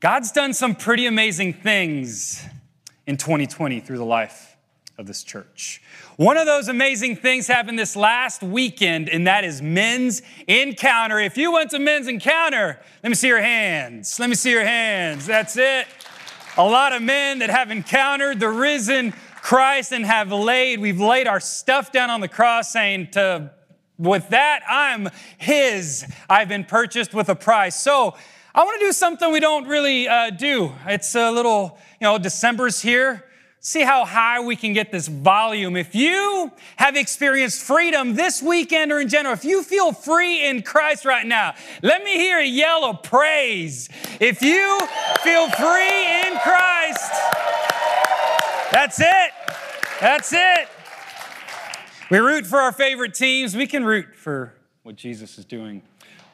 God's done some pretty amazing things in 2020 through the life of this church. One of those amazing things happened this last weekend, and that is men's encounter. If you went to men's encounter, let me see your hands. Let me see your hands. That's it. A lot of men that have encountered the risen Christ and have laid, we've laid our stuff down on the cross saying to with that, I'm His. I've been purchased with a price. So I want to do something we don't really uh, do. It's a little, you know, December's here. See how high we can get this volume. If you have experienced freedom this weekend or in general, if you feel free in Christ right now, let me hear a yell of praise. If you feel free in Christ, that's it. That's it. We root for our favorite teams. We can root for what Jesus is doing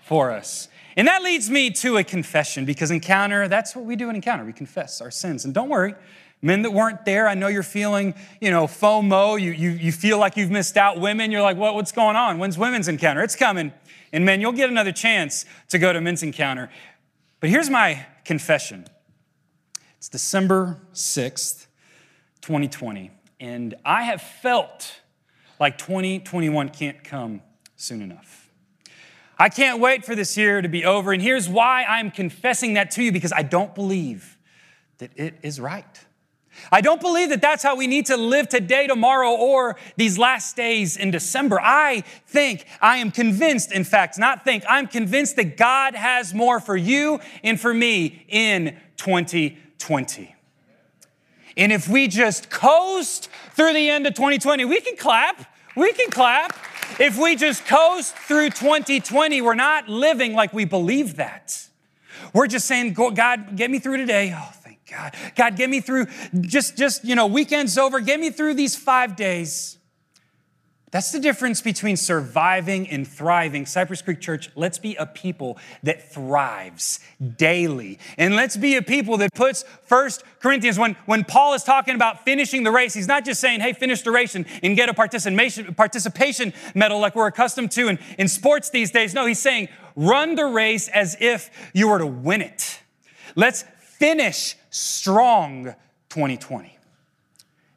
for us. And that leads me to a confession because encounter, that's what we do in encounter. We confess our sins. And don't worry, men that weren't there, I know you're feeling, you know, FOMO. You, you, you feel like you've missed out. Women, you're like, what, what's going on? When's women's encounter? It's coming. And men, you'll get another chance to go to men's encounter. But here's my confession it's December 6th, 2020. And I have felt like 2021 can't come soon enough. I can't wait for this year to be over. And here's why I'm confessing that to you because I don't believe that it is right. I don't believe that that's how we need to live today, tomorrow, or these last days in December. I think, I am convinced, in fact, not think, I'm convinced that God has more for you and for me in 2020. And if we just coast through the end of 2020, we can clap. We can clap. If we just coast through 2020, we're not living like we believe that. We're just saying, God, get me through today. Oh, thank God. God, get me through just, just, you know, weekend's over. Get me through these five days. That's the difference between surviving and thriving. Cypress Creek Church, let's be a people that thrives daily. And let's be a people that puts First Corinthians, when, when Paul is talking about finishing the race, he's not just saying, hey, finish the race and, and get a participation, participation medal like we're accustomed to in, in sports these days. No, he's saying, run the race as if you were to win it. Let's finish strong 2020.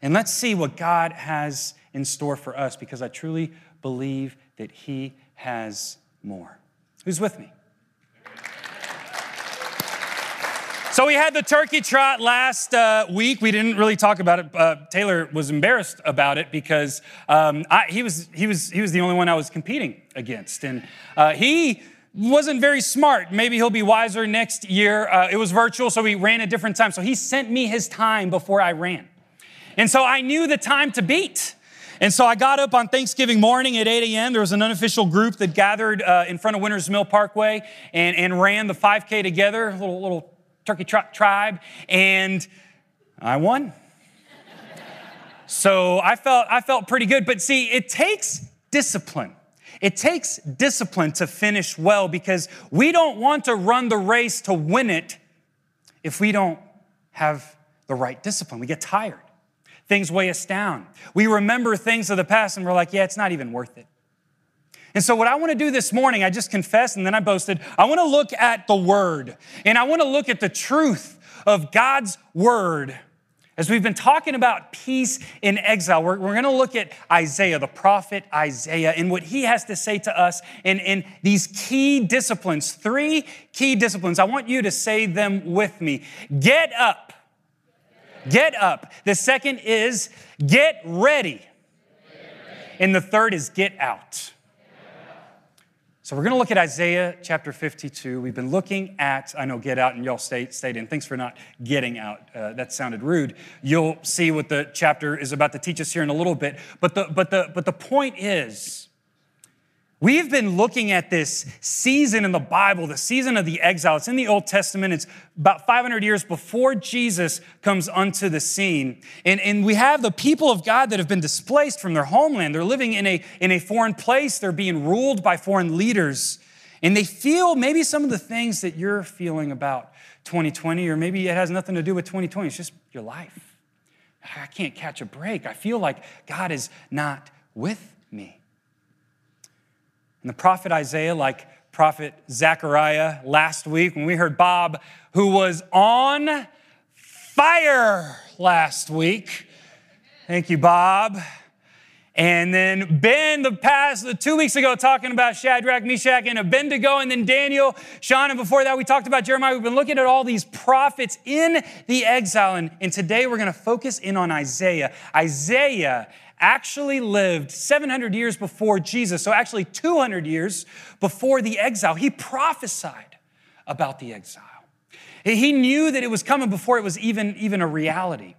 And let's see what God has in store for us because I truly believe that He has more. Who's with me? So we had the turkey trot last uh, week. We didn't really talk about it. Uh, Taylor was embarrassed about it because um, I, he was he was he was the only one I was competing against, and uh, he wasn't very smart. Maybe he'll be wiser next year. Uh, it was virtual, so we ran a different time. So he sent me his time before I ran, and so I knew the time to beat. And so I got up on Thanksgiving morning at 8 a.m. There was an unofficial group that gathered uh, in front of Winters Mill Parkway and, and ran the 5K together, a little, little turkey trot tribe, and I won. so I felt, I felt pretty good. But see, it takes discipline. It takes discipline to finish well because we don't want to run the race to win it if we don't have the right discipline. We get tired. Things weigh us down. We remember things of the past and we're like, yeah, it's not even worth it. And so, what I want to do this morning, I just confessed and then I boasted, I want to look at the Word and I want to look at the truth of God's Word. As we've been talking about peace in exile, we're, we're going to look at Isaiah, the prophet Isaiah, and what he has to say to us in, in these key disciplines, three key disciplines. I want you to say them with me. Get up Get up. The second is get ready. And the third is get out. So we're going to look at Isaiah chapter 52. We've been looking at, I know, get out, and y'all stayed, stayed in. Thanks for not getting out. Uh, that sounded rude. You'll see what the chapter is about to teach us here in a little bit. But the, but the, but the point is, We've been looking at this season in the Bible, the season of the exile. It's in the Old Testament. It's about 500 years before Jesus comes onto the scene. And, and we have the people of God that have been displaced from their homeland. They're living in a, in a foreign place, they're being ruled by foreign leaders. And they feel maybe some of the things that you're feeling about 2020, or maybe it has nothing to do with 2020, it's just your life. I can't catch a break. I feel like God is not with. And the prophet Isaiah, like prophet Zechariah last week when we heard Bob, who was on fire last week. Thank you, Bob. And then Ben, the past the two weeks ago, talking about Shadrach, Meshach, and Abednego, and then Daniel, Sean, and before that, we talked about Jeremiah. We've been looking at all these prophets in the exile, and, and today we're going to focus in on Isaiah. Isaiah actually lived 700 years before Jesus, so actually 200 years before the exile. He prophesied about the exile. He knew that it was coming before it was even, even a reality.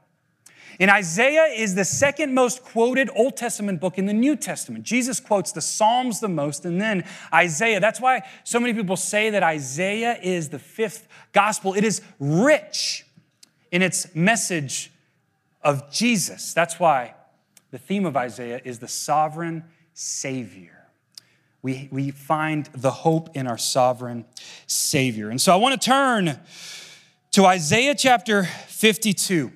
And Isaiah is the second most quoted Old Testament book in the New Testament. Jesus quotes the Psalms the most, and then Isaiah. That's why so many people say that Isaiah is the fifth gospel. It is rich in its message of Jesus. That's why the theme of Isaiah is the sovereign Savior. We, we find the hope in our sovereign Savior. And so I want to turn to Isaiah chapter 52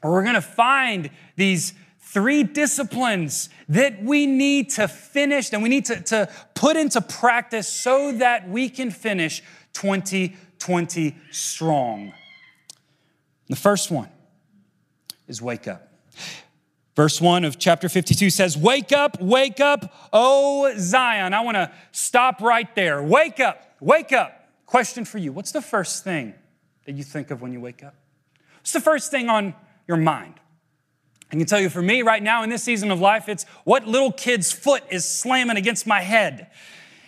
where we're going to find these three disciplines that we need to finish and we need to, to put into practice so that we can finish 2020 strong. The first one is wake up. Verse 1 of chapter 52 says, Wake up, wake up, O Zion. I want to stop right there. Wake up, wake up. Question for you What's the first thing that you think of when you wake up? What's the first thing on your mind. I can tell you for me right now in this season of life, it's what little kid's foot is slamming against my head.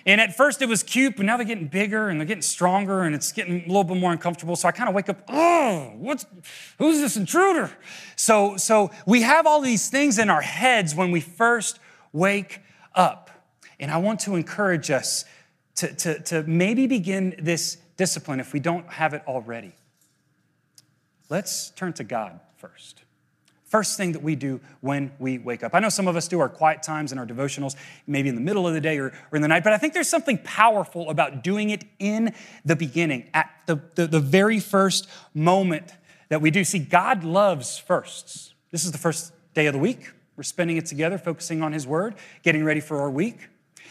And at first it was cute, but now they're getting bigger and they're getting stronger and it's getting a little bit more uncomfortable. So I kind of wake up, oh, what's, who's this intruder? So, so we have all these things in our heads when we first wake up. And I want to encourage us to, to, to maybe begin this discipline if we don't have it already. Let's turn to God first. First thing that we do when we wake up. I know some of us do our quiet times and our devotionals, maybe in the middle of the day or, or in the night, but I think there's something powerful about doing it in the beginning, at the, the, the very first moment that we do. See, God loves firsts. This is the first day of the week. We're spending it together, focusing on His Word, getting ready for our week.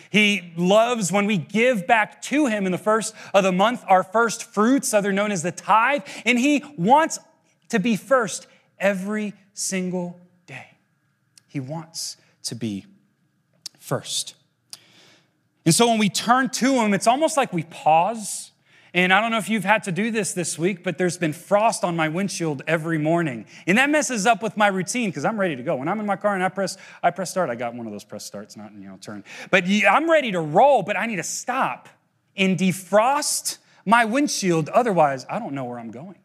He loves when we give back to Him in the first of the month our first fruits, other known as the tithe, and He wants to be first every single day. He wants to be first. And so when we turn to Him, it's almost like we pause. And I don't know if you've had to do this this week, but there's been frost on my windshield every morning. And that messes up with my routine because I'm ready to go. When I'm in my car and I press, I press start, I got one of those press starts, not, you know, turn. But I'm ready to roll, but I need to stop and defrost my windshield. Otherwise, I don't know where I'm going.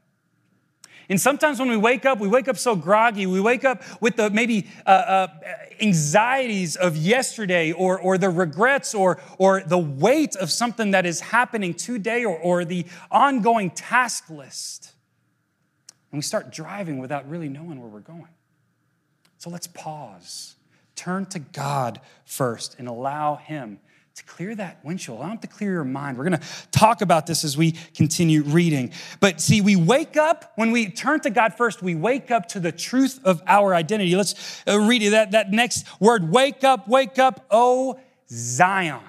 And sometimes when we wake up, we wake up so groggy. We wake up with the maybe uh, uh, anxieties of yesterday or, or the regrets or, or the weight of something that is happening today or, or the ongoing task list. And we start driving without really knowing where we're going. So let's pause, turn to God first, and allow Him to clear that windshield. I him to clear your mind. We're going to talk about this as we continue reading. But see, we wake up, when we turn to God first, we wake up to the truth of our identity. Let's uh, read that, that next word wake up, wake up, oh Zion.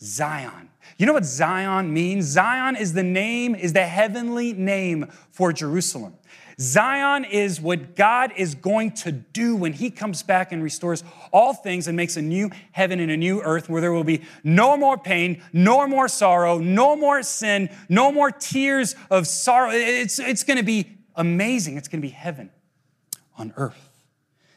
Zion. You know what Zion means? Zion is the name, is the heavenly name for Jerusalem. Zion is what God is going to do when He comes back and restores all things and makes a new heaven and a new earth where there will be no more pain, no more sorrow, no more sin, no more tears of sorrow. It's, it's going to be amazing. It's going to be heaven on earth.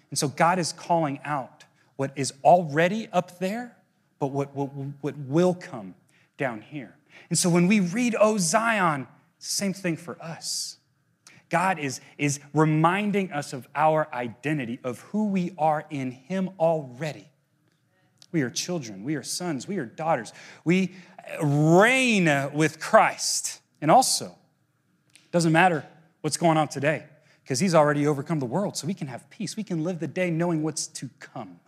And so God is calling out what is already up there, but what, what, what will come down here. And so when we read, Oh Zion, same thing for us. God is, is reminding us of our identity, of who we are in Him already. We are children, we are sons, we are daughters. We reign with Christ. And also, it doesn't matter what's going on today, because He's already overcome the world, so we can have peace. We can live the day knowing what's to come.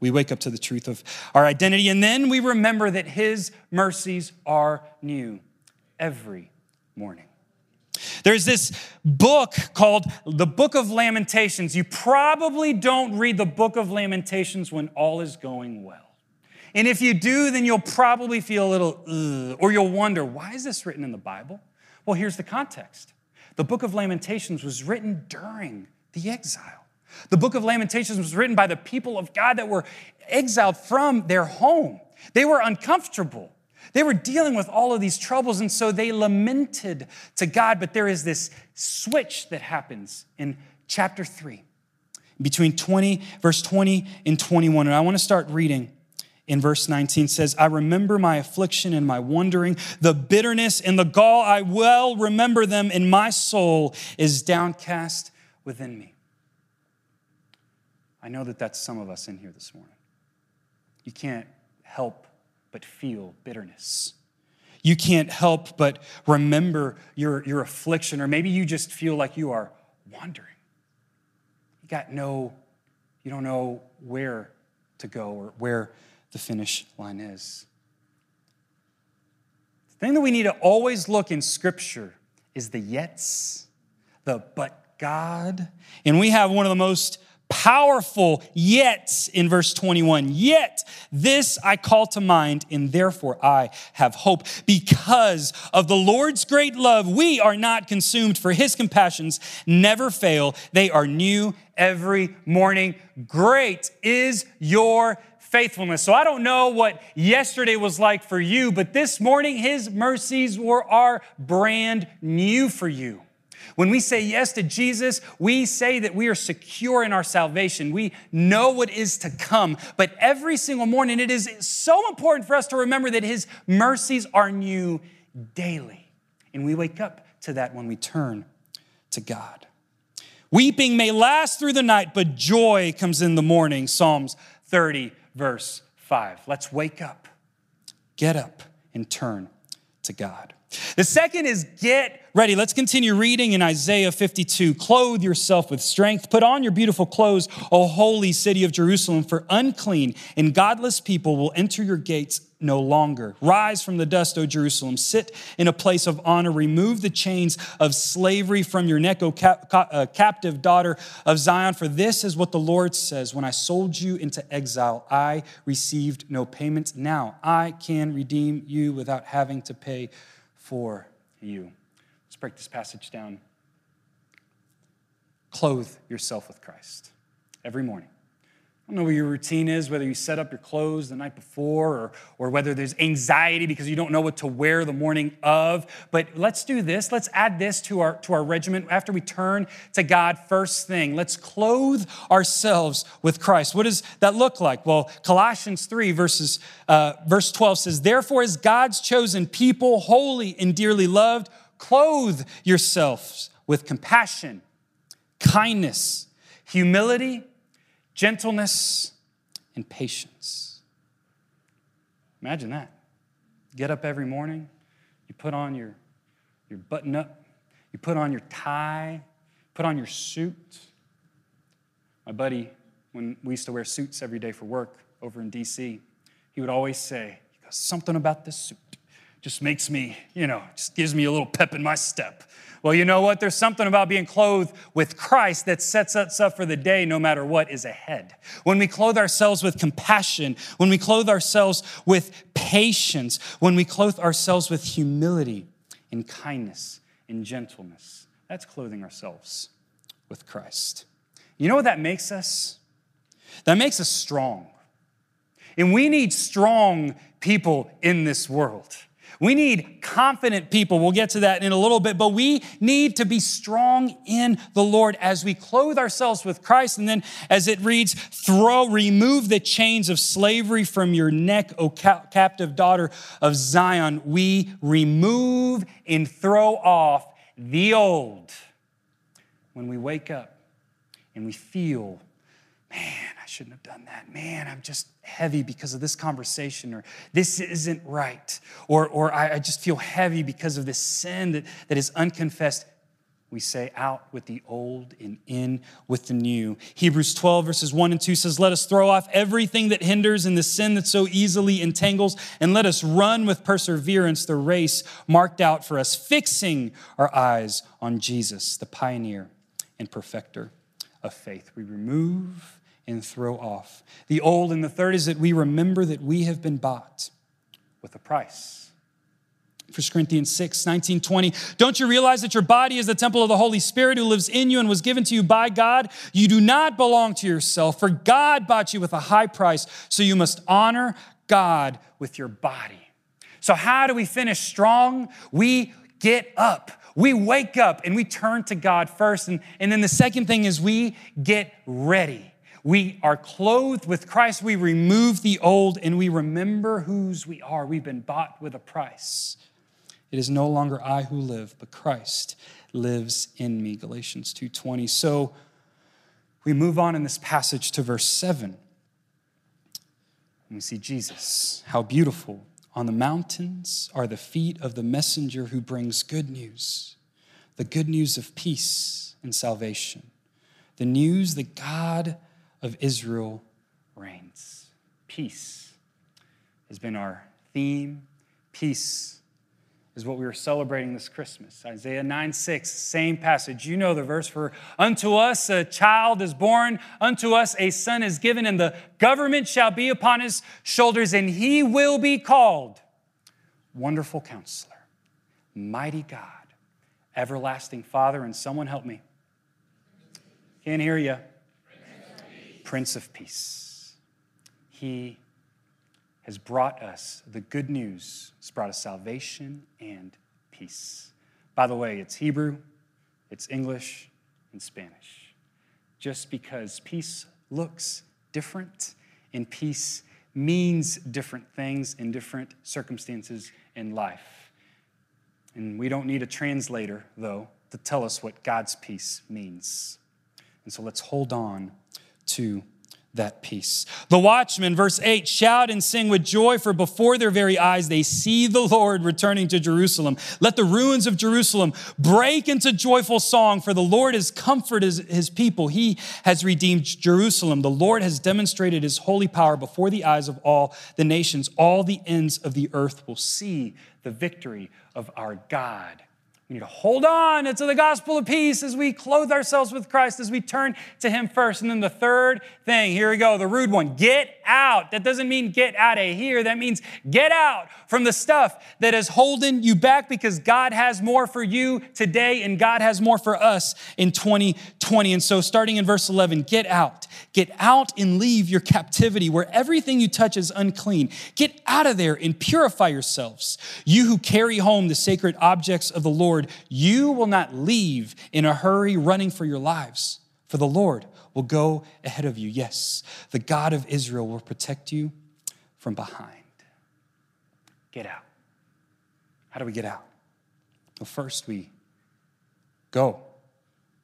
We wake up to the truth of our identity, and then we remember that His mercies are new every morning. There's this book called the Book of Lamentations. You probably don't read the Book of Lamentations when all is going well. And if you do, then you'll probably feel a little, Ugh, or you'll wonder, why is this written in the Bible? Well, here's the context the book of Lamentations was written during the exile. The book of Lamentations was written by the people of God that were exiled from their home. They were uncomfortable. They were dealing with all of these troubles, and so they lamented to God. But there is this switch that happens in chapter 3, between 20, verse 20 and 21. And I want to start reading in verse 19 says, I remember my affliction and my wandering, the bitterness and the gall, I well remember them, and my soul is downcast within me. I know that that's some of us in here this morning. You can't help but feel bitterness. You can't help but remember your, your affliction, or maybe you just feel like you are wandering. You got no, you don't know where to go or where the finish line is. The thing that we need to always look in Scripture is the yets, the but God. And we have one of the most powerful yet in verse 21. Yet this I call to mind, and therefore I have hope. Because of the Lord's great love, we are not consumed, for his compassions never fail. They are new every morning. Great is your faithfulness. So I don't know what yesterday was like for you, but this morning his mercies were are brand new for you. When we say yes to Jesus, we say that we are secure in our salvation. We know what is to come. But every single morning, it is so important for us to remember that His mercies are new daily. And we wake up to that when we turn to God. Weeping may last through the night, but joy comes in the morning. Psalms 30, verse 5. Let's wake up, get up, and turn to God. The second is get ready. Let's continue reading in Isaiah 52. Clothe yourself with strength. Put on your beautiful clothes, O holy city of Jerusalem, for unclean and godless people will enter your gates no longer. Rise from the dust, O Jerusalem. Sit in a place of honor. Remove the chains of slavery from your neck, O cap- uh, captive daughter of Zion. For this is what the Lord says When I sold you into exile, I received no payment. Now I can redeem you without having to pay for you. Let's break this passage down. Clothe yourself with Christ every morning. Don't know what your routine is, whether you set up your clothes the night before or, or whether there's anxiety because you don't know what to wear the morning of. But let's do this. Let's add this to our, to our regiment after we turn to God first thing. Let's clothe ourselves with Christ. What does that look like? Well, Colossians 3, verses, uh, verse 12 says, Therefore, as God's chosen people, holy and dearly loved, clothe yourselves with compassion, kindness, humility, gentleness, and patience. Imagine that. Get up every morning, you put on your, your button up, you put on your tie, put on your suit. My buddy, when we used to wear suits every day for work over in DC, he would always say, Something about this suit just makes me, you know, just gives me a little pep in my step. Well, you know what? There's something about being clothed with Christ that sets us up for the day no matter what is ahead. When we clothe ourselves with compassion, when we clothe ourselves with patience, when we clothe ourselves with humility and kindness and gentleness, that's clothing ourselves with Christ. You know what that makes us? That makes us strong. And we need strong people in this world. We need confident people. We'll get to that in a little bit, but we need to be strong in the Lord as we clothe ourselves with Christ. And then, as it reads, throw, remove the chains of slavery from your neck, O captive daughter of Zion. We remove and throw off the old. When we wake up and we feel, man, shouldn't have done that. Man, I'm just heavy because of this conversation, or this isn't right, or, or I, I just feel heavy because of this sin that, that is unconfessed. We say, out with the old and in with the new. Hebrews 12, verses 1 and 2 says, Let us throw off everything that hinders and the sin that so easily entangles, and let us run with perseverance the race marked out for us, fixing our eyes on Jesus, the pioneer and perfecter of faith. We remove and throw off. The old and the third is that we remember that we have been bought with a price. 1 Corinthians 6, 19, 20. Don't you realize that your body is the temple of the Holy Spirit who lives in you and was given to you by God? You do not belong to yourself, for God bought you with a high price, so you must honor God with your body. So, how do we finish strong? We get up. We wake up and we turn to God first. And, and then the second thing is we get ready. We are clothed with Christ. We remove the old and we remember whose we are. We've been bought with a price. It is no longer I who live, but Christ lives in me. Galatians 2:20. So we move on in this passage to verse 7. And we see Jesus. How beautiful. On the mountains are the feet of the messenger who brings good news, the good news of peace and salvation, the news that God of Israel reigns. Peace has been our theme. Peace is what we were celebrating this Christmas. Isaiah 9 6, same passage. You know the verse for unto us a child is born, unto us a son is given, and the government shall be upon his shoulders, and he will be called Wonderful Counselor, Mighty God, Everlasting Father, and someone help me. Can't hear you. Prince of Peace. He has brought us the good news. It's brought us salvation and peace. By the way, it's Hebrew, it's English, and Spanish. Just because peace looks different and peace means different things in different circumstances in life. And we don't need a translator, though, to tell us what God's peace means. And so let's hold on to that peace. The watchmen, verse 8, shout and sing with joy, for before their very eyes they see the Lord returning to Jerusalem. Let the ruins of Jerusalem break into joyful song, for the Lord has comforted his people. He has redeemed Jerusalem. The Lord has demonstrated his holy power before the eyes of all the nations. All the ends of the earth will see the victory of our God. We need to hold on to the gospel of peace as we clothe ourselves with Christ, as we turn to Him first. And then the third thing, here we go, the rude one get out. That doesn't mean get out of here. That means get out from the stuff that is holding you back because God has more for you today and God has more for us in 2020. And so, starting in verse 11, get out. Get out and leave your captivity where everything you touch is unclean. Get out of there and purify yourselves. You who carry home the sacred objects of the Lord, you will not leave in a hurry running for your lives, for the Lord will go ahead of you. Yes, the God of Israel will protect you from behind. Get out. How do we get out? Well, first we go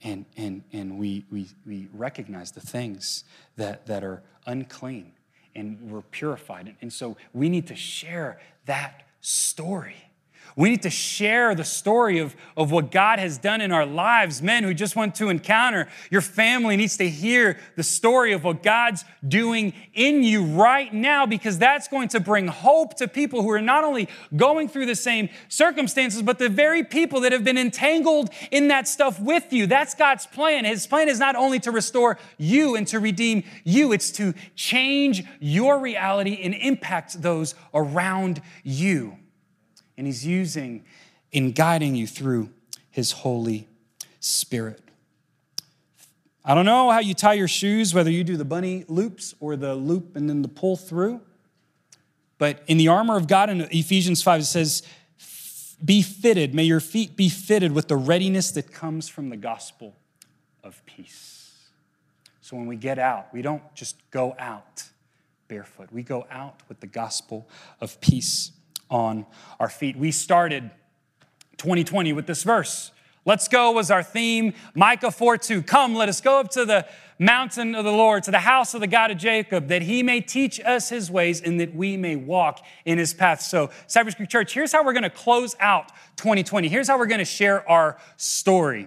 and, and, and we, we, we recognize the things that, that are unclean and we're purified. And so we need to share that story. We need to share the story of, of what God has done in our lives. Men who just want to encounter, your family needs to hear the story of what God's doing in you right now because that's going to bring hope to people who are not only going through the same circumstances, but the very people that have been entangled in that stuff with you. That's God's plan. His plan is not only to restore you and to redeem you, it's to change your reality and impact those around you and He's using in guiding you through His Holy Spirit. I don't know how you tie your shoes, whether you do the bunny loops or the loop and then the pull through. But in the armor of God in Ephesians 5, it says, Be fitted, may your feet be fitted with the readiness that comes from the gospel of peace. So when we get out, we don't just go out barefoot, we go out with the gospel of peace on our feet. We started 2020 with this verse. Let's go was our theme. Micah 4 2. Come, let us go up to the mountain of the Lord, to the house of the God of Jacob, that he may teach us his ways and that we may walk in his paths. So, Cypress Creek Church, here's how we're going to close out 2020. Here's how we're going to share our story.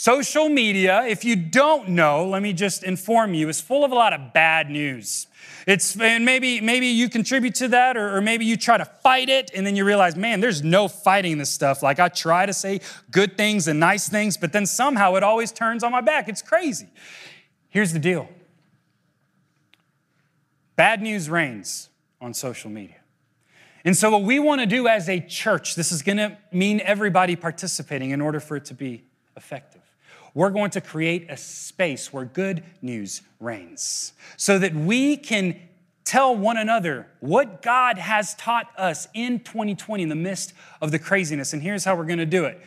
Social media, if you don't know, let me just inform you, is full of a lot of bad news. It's and maybe maybe you contribute to that, or, or, maybe you try to fight it, and then you realize, man, there's no fighting this stuff. Like I try to say good things and nice things, but then somehow it always turns on my back. It's crazy. Here's the deal: bad news reigns on social media. And so, what we want to do as a church, this is going to mean everybody participating in order for it to be effective. We're going to create a space where good news reigns so that we can tell one another what God has taught us in 2020 in the midst of the craziness. And here's how we're going to do it.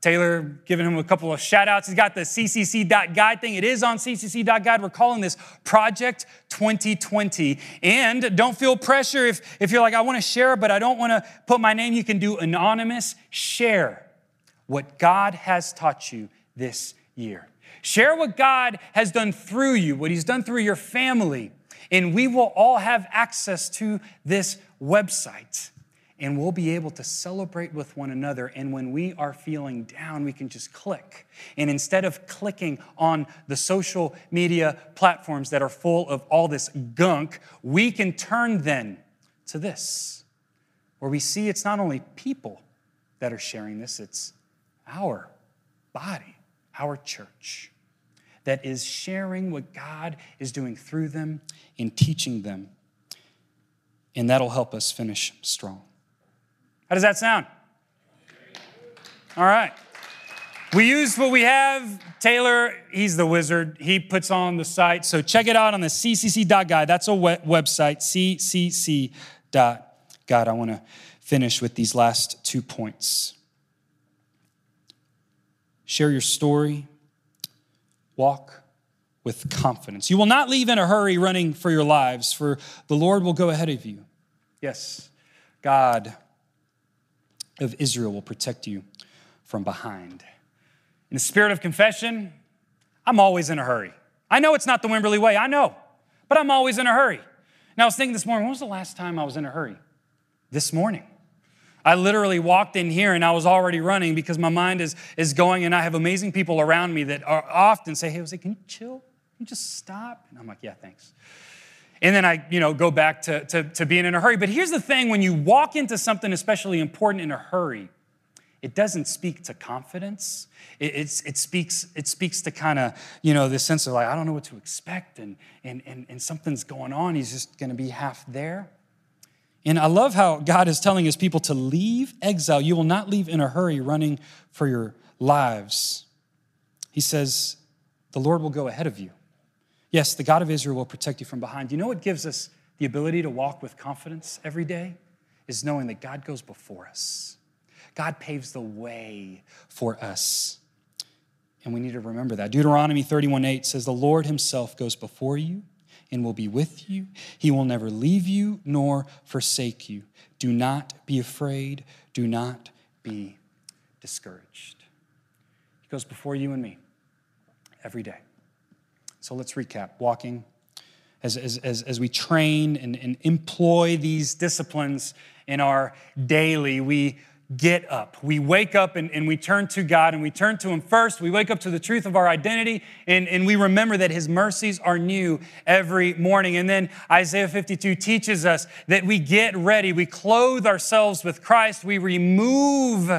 Taylor giving him a couple of shout outs. He's got the ccc.guide thing. It is on ccc.guide. We're calling this Project 2020. And don't feel pressure if, if you're like, I want to share, but I don't want to put my name. You can do anonymous. Share what God has taught you this year. Share what God has done through you, what He's done through your family. And we will all have access to this website and we'll be able to celebrate with one another. And when we are feeling down, we can just click. And instead of clicking on the social media platforms that are full of all this gunk, we can turn then to this, where we see it's not only people that are sharing this, it's our body, our church, that is sharing what God is doing through them and teaching them. And that'll help us finish strong. How does that sound? All right. We use what we have. Taylor, he's the wizard. He puts on the site. So check it out on the ccc.guide. That's a website, ccc.guide. I want to finish with these last two points. Share your story. Walk with confidence. You will not leave in a hurry running for your lives, for the Lord will go ahead of you. Yes, God of Israel will protect you from behind. In the spirit of confession, I'm always in a hurry. I know it's not the Wimberley way, I know, but I'm always in a hurry. Now, I was thinking this morning, when was the last time I was in a hurry? This morning. I literally walked in here and I was already running because my mind is, is going, and I have amazing people around me that are often say, Hey, Jose, can you chill? Can you just stop? And I'm like, Yeah, thanks. And then I, you know, go back to, to, to being in a hurry. But here's the thing when you walk into something especially important in a hurry, it doesn't speak to confidence. It, it speaks, it speaks to kind of, you know, this sense of like, I don't know what to expect and, and, and, and something's going on. He's just going to be half there. And I love how God is telling his people to leave exile. You will not leave in a hurry running for your lives. He says, the Lord will go ahead of you. Yes, the God of Israel will protect you from behind. You know what gives us the ability to walk with confidence every day? Is knowing that God goes before us. God paves the way for us. And we need to remember that. Deuteronomy 31 8 says, The Lord himself goes before you and will be with you. He will never leave you nor forsake you. Do not be afraid. Do not be discouraged. He goes before you and me every day. So let's recap walking. As, as, as, as we train and, and employ these disciplines in our daily, we get up. We wake up and, and, we turn to God and we turn to Him first. We wake up to the truth of our identity and, and we remember that His mercies are new every morning. And then Isaiah 52 teaches us that we get ready. We clothe ourselves with Christ. We remove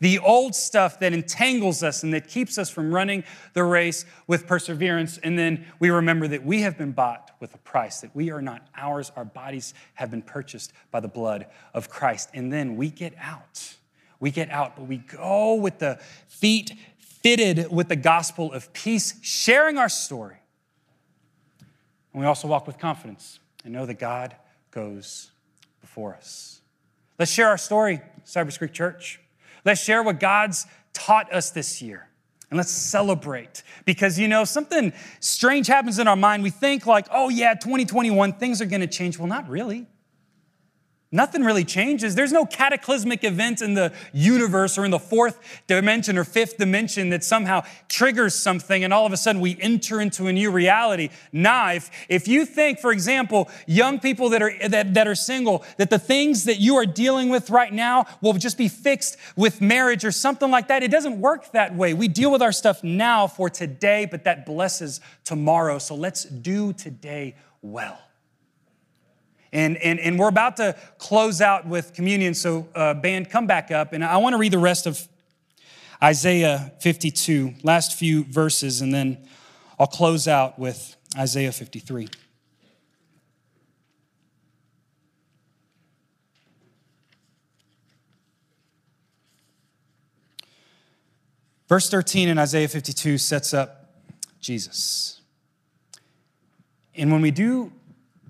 the old stuff that entangles us and that keeps us from running the race with perseverance. And then we remember that we have been bought with a price, that we are not ours. Our bodies have been purchased by the blood of Christ. And then we get out we get out, but we go with the feet fitted with the gospel of peace, sharing our story. And we also walk with confidence and know that God goes before us. Let's share our story, Cypress Creek Church. Let's share what God's taught us this year. And let's celebrate because you know something strange happens in our mind. We think like, "Oh yeah, 2021 things are going to change." Well, not really. Nothing really changes. There's no cataclysmic event in the universe or in the fourth dimension or fifth dimension that somehow triggers something and all of a sudden we enter into a new reality. Nah, if, if you think, for example, young people that are, that, that are single, that the things that you are dealing with right now will just be fixed with marriage or something like that, it doesn't work that way. We deal with our stuff now for today, but that blesses tomorrow. So let's do today well. And, and, and we're about to close out with communion. So, uh, band, come back up. And I want to read the rest of Isaiah 52, last few verses, and then I'll close out with Isaiah 53. Verse 13 in Isaiah 52 sets up Jesus. And when we do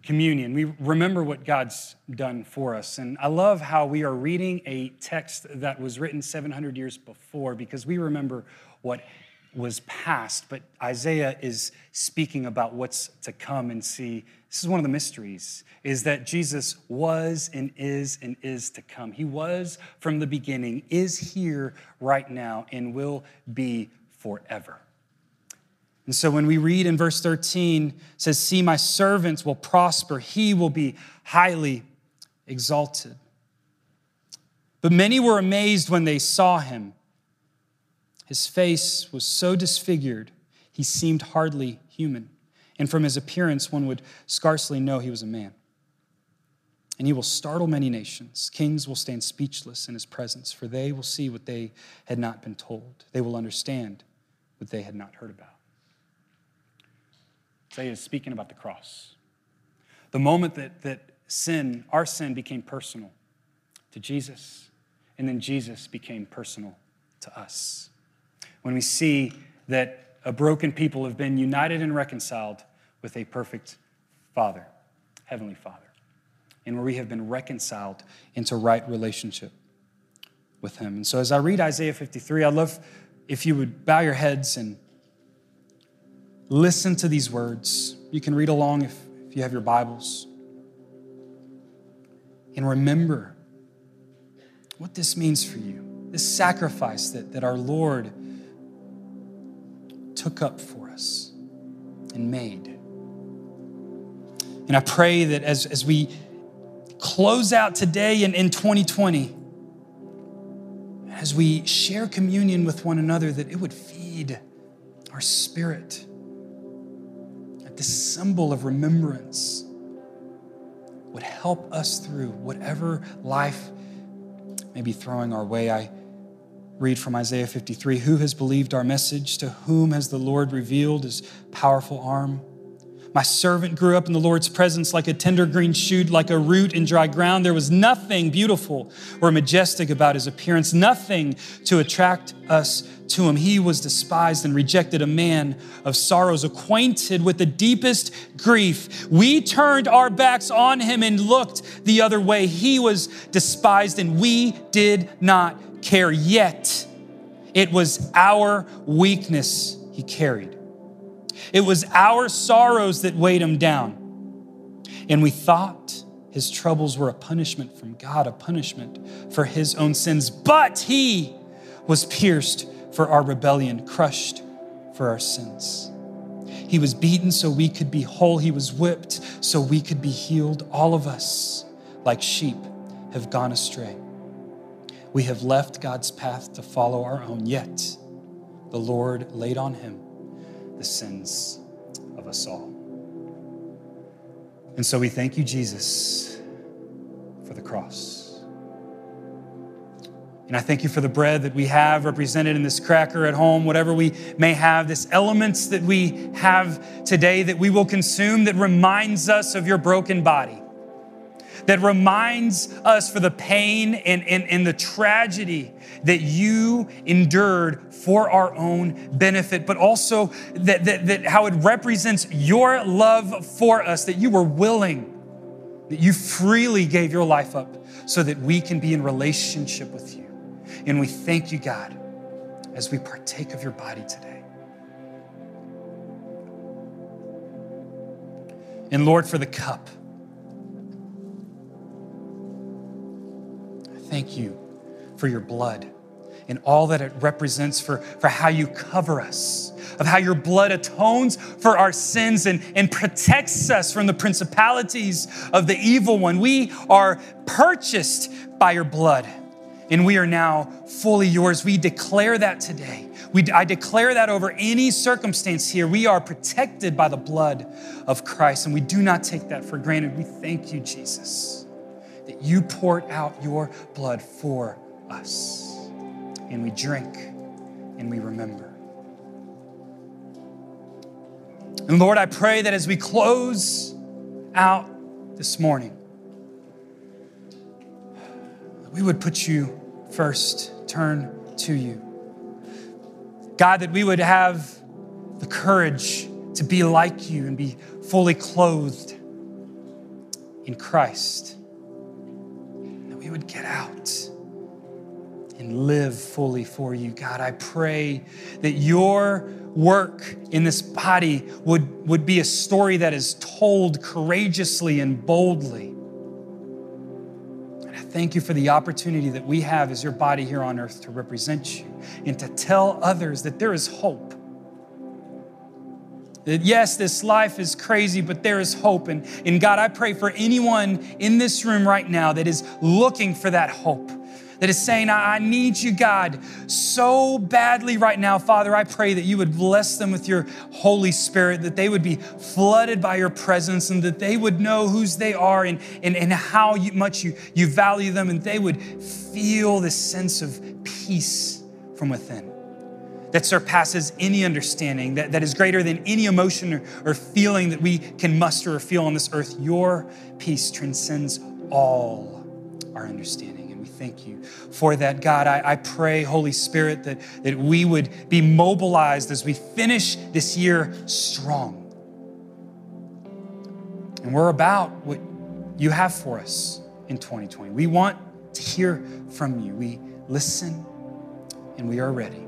communion, we remember what God's done for us. And I love how we are reading a text that was written 700 years before because we remember what was past, but Isaiah is speaking about what's to come and see. This is one of the mysteries is that Jesus was and is and is to come. He was from the beginning, is here right now, and will be forever. And so when we read in verse 13, says, See, my servants will prosper, he will be highly exalted. But many were amazed when they saw him. His face was so disfigured, he seemed hardly human. And from his appearance, one would scarcely know he was a man. And he will startle many nations. Kings will stand speechless in his presence, for they will see what they had not been told. They will understand what they had not heard about. Isaiah is speaking about the cross. The moment that, that sin, our sin, became personal to Jesus, and then Jesus became personal to us when we see that a broken people have been united and reconciled with a perfect Father, Heavenly Father, and where we have been reconciled into right relationship with Him. And so as I read Isaiah 53, I'd love if you would bow your heads and listen to these words. You can read along if, if you have your Bibles. And remember what this means for you this sacrifice that, that our Lord took up for us and made. And I pray that as, as we close out today and in 2020, as we share communion with one another, that it would feed our spirit. This symbol of remembrance would help us through whatever life may be throwing our way. I read from Isaiah 53 Who has believed our message? To whom has the Lord revealed his powerful arm? My servant grew up in the Lord's presence like a tender green shoot, like a root in dry ground. There was nothing beautiful or majestic about his appearance, nothing to attract us to him. He was despised and rejected, a man of sorrows, acquainted with the deepest grief. We turned our backs on him and looked the other way. He was despised, and we did not care yet. It was our weakness he carried. It was our sorrows that weighed him down. And we thought his troubles were a punishment from God, a punishment for his own sins. But he was pierced for our rebellion, crushed for our sins. He was beaten so we could be whole. He was whipped so we could be healed. All of us, like sheep, have gone astray. We have left God's path to follow our own, yet the Lord laid on him the sins of us all. And so we thank you, Jesus, for the cross. And I thank you for the bread that we have represented in this cracker at home, whatever we may have, this elements that we have today that we will consume that reminds us of your broken body that reminds us for the pain and, and, and the tragedy that you endured for our own benefit, but also that, that, that how it represents your love for us, that you were willing, that you freely gave your life up so that we can be in relationship with you. And we thank you, God, as we partake of your body today. And Lord, for the cup. Thank you for your blood and all that it represents for, for how you cover us, of how your blood atones for our sins and, and protects us from the principalities of the evil one. We are purchased by your blood and we are now fully yours. We declare that today. We, I declare that over any circumstance here. We are protected by the blood of Christ, and we do not take that for granted. We thank you, Jesus that you poured out your blood for us. And we drink and we remember. And Lord, I pray that as we close out this morning, we would put you first, turn to you. God, that we would have the courage to be like you and be fully clothed in Christ. Would get out and live fully for you. God, I pray that your work in this body would, would be a story that is told courageously and boldly. And I thank you for the opportunity that we have as your body here on earth to represent you and to tell others that there is hope. That yes, this life is crazy, but there is hope. And, and God, I pray for anyone in this room right now that is looking for that hope that is saying, I need you, God, so badly right now. Father, I pray that you would bless them with your Holy Spirit, that they would be flooded by your presence, and that they would know whose they are and, and, and how you, much you, you value them, and they would feel this sense of peace from within that surpasses any understanding, that, that is greater than any emotion or, or feeling that we can muster or feel on this earth. Your peace transcends all our understanding And we thank you for that, God. I, I, pray, Holy Spirit, that, that we would be mobilized as we finish this year strong. And we're about what you have for us in 2020. We want to hear from you. We listen and we are ready.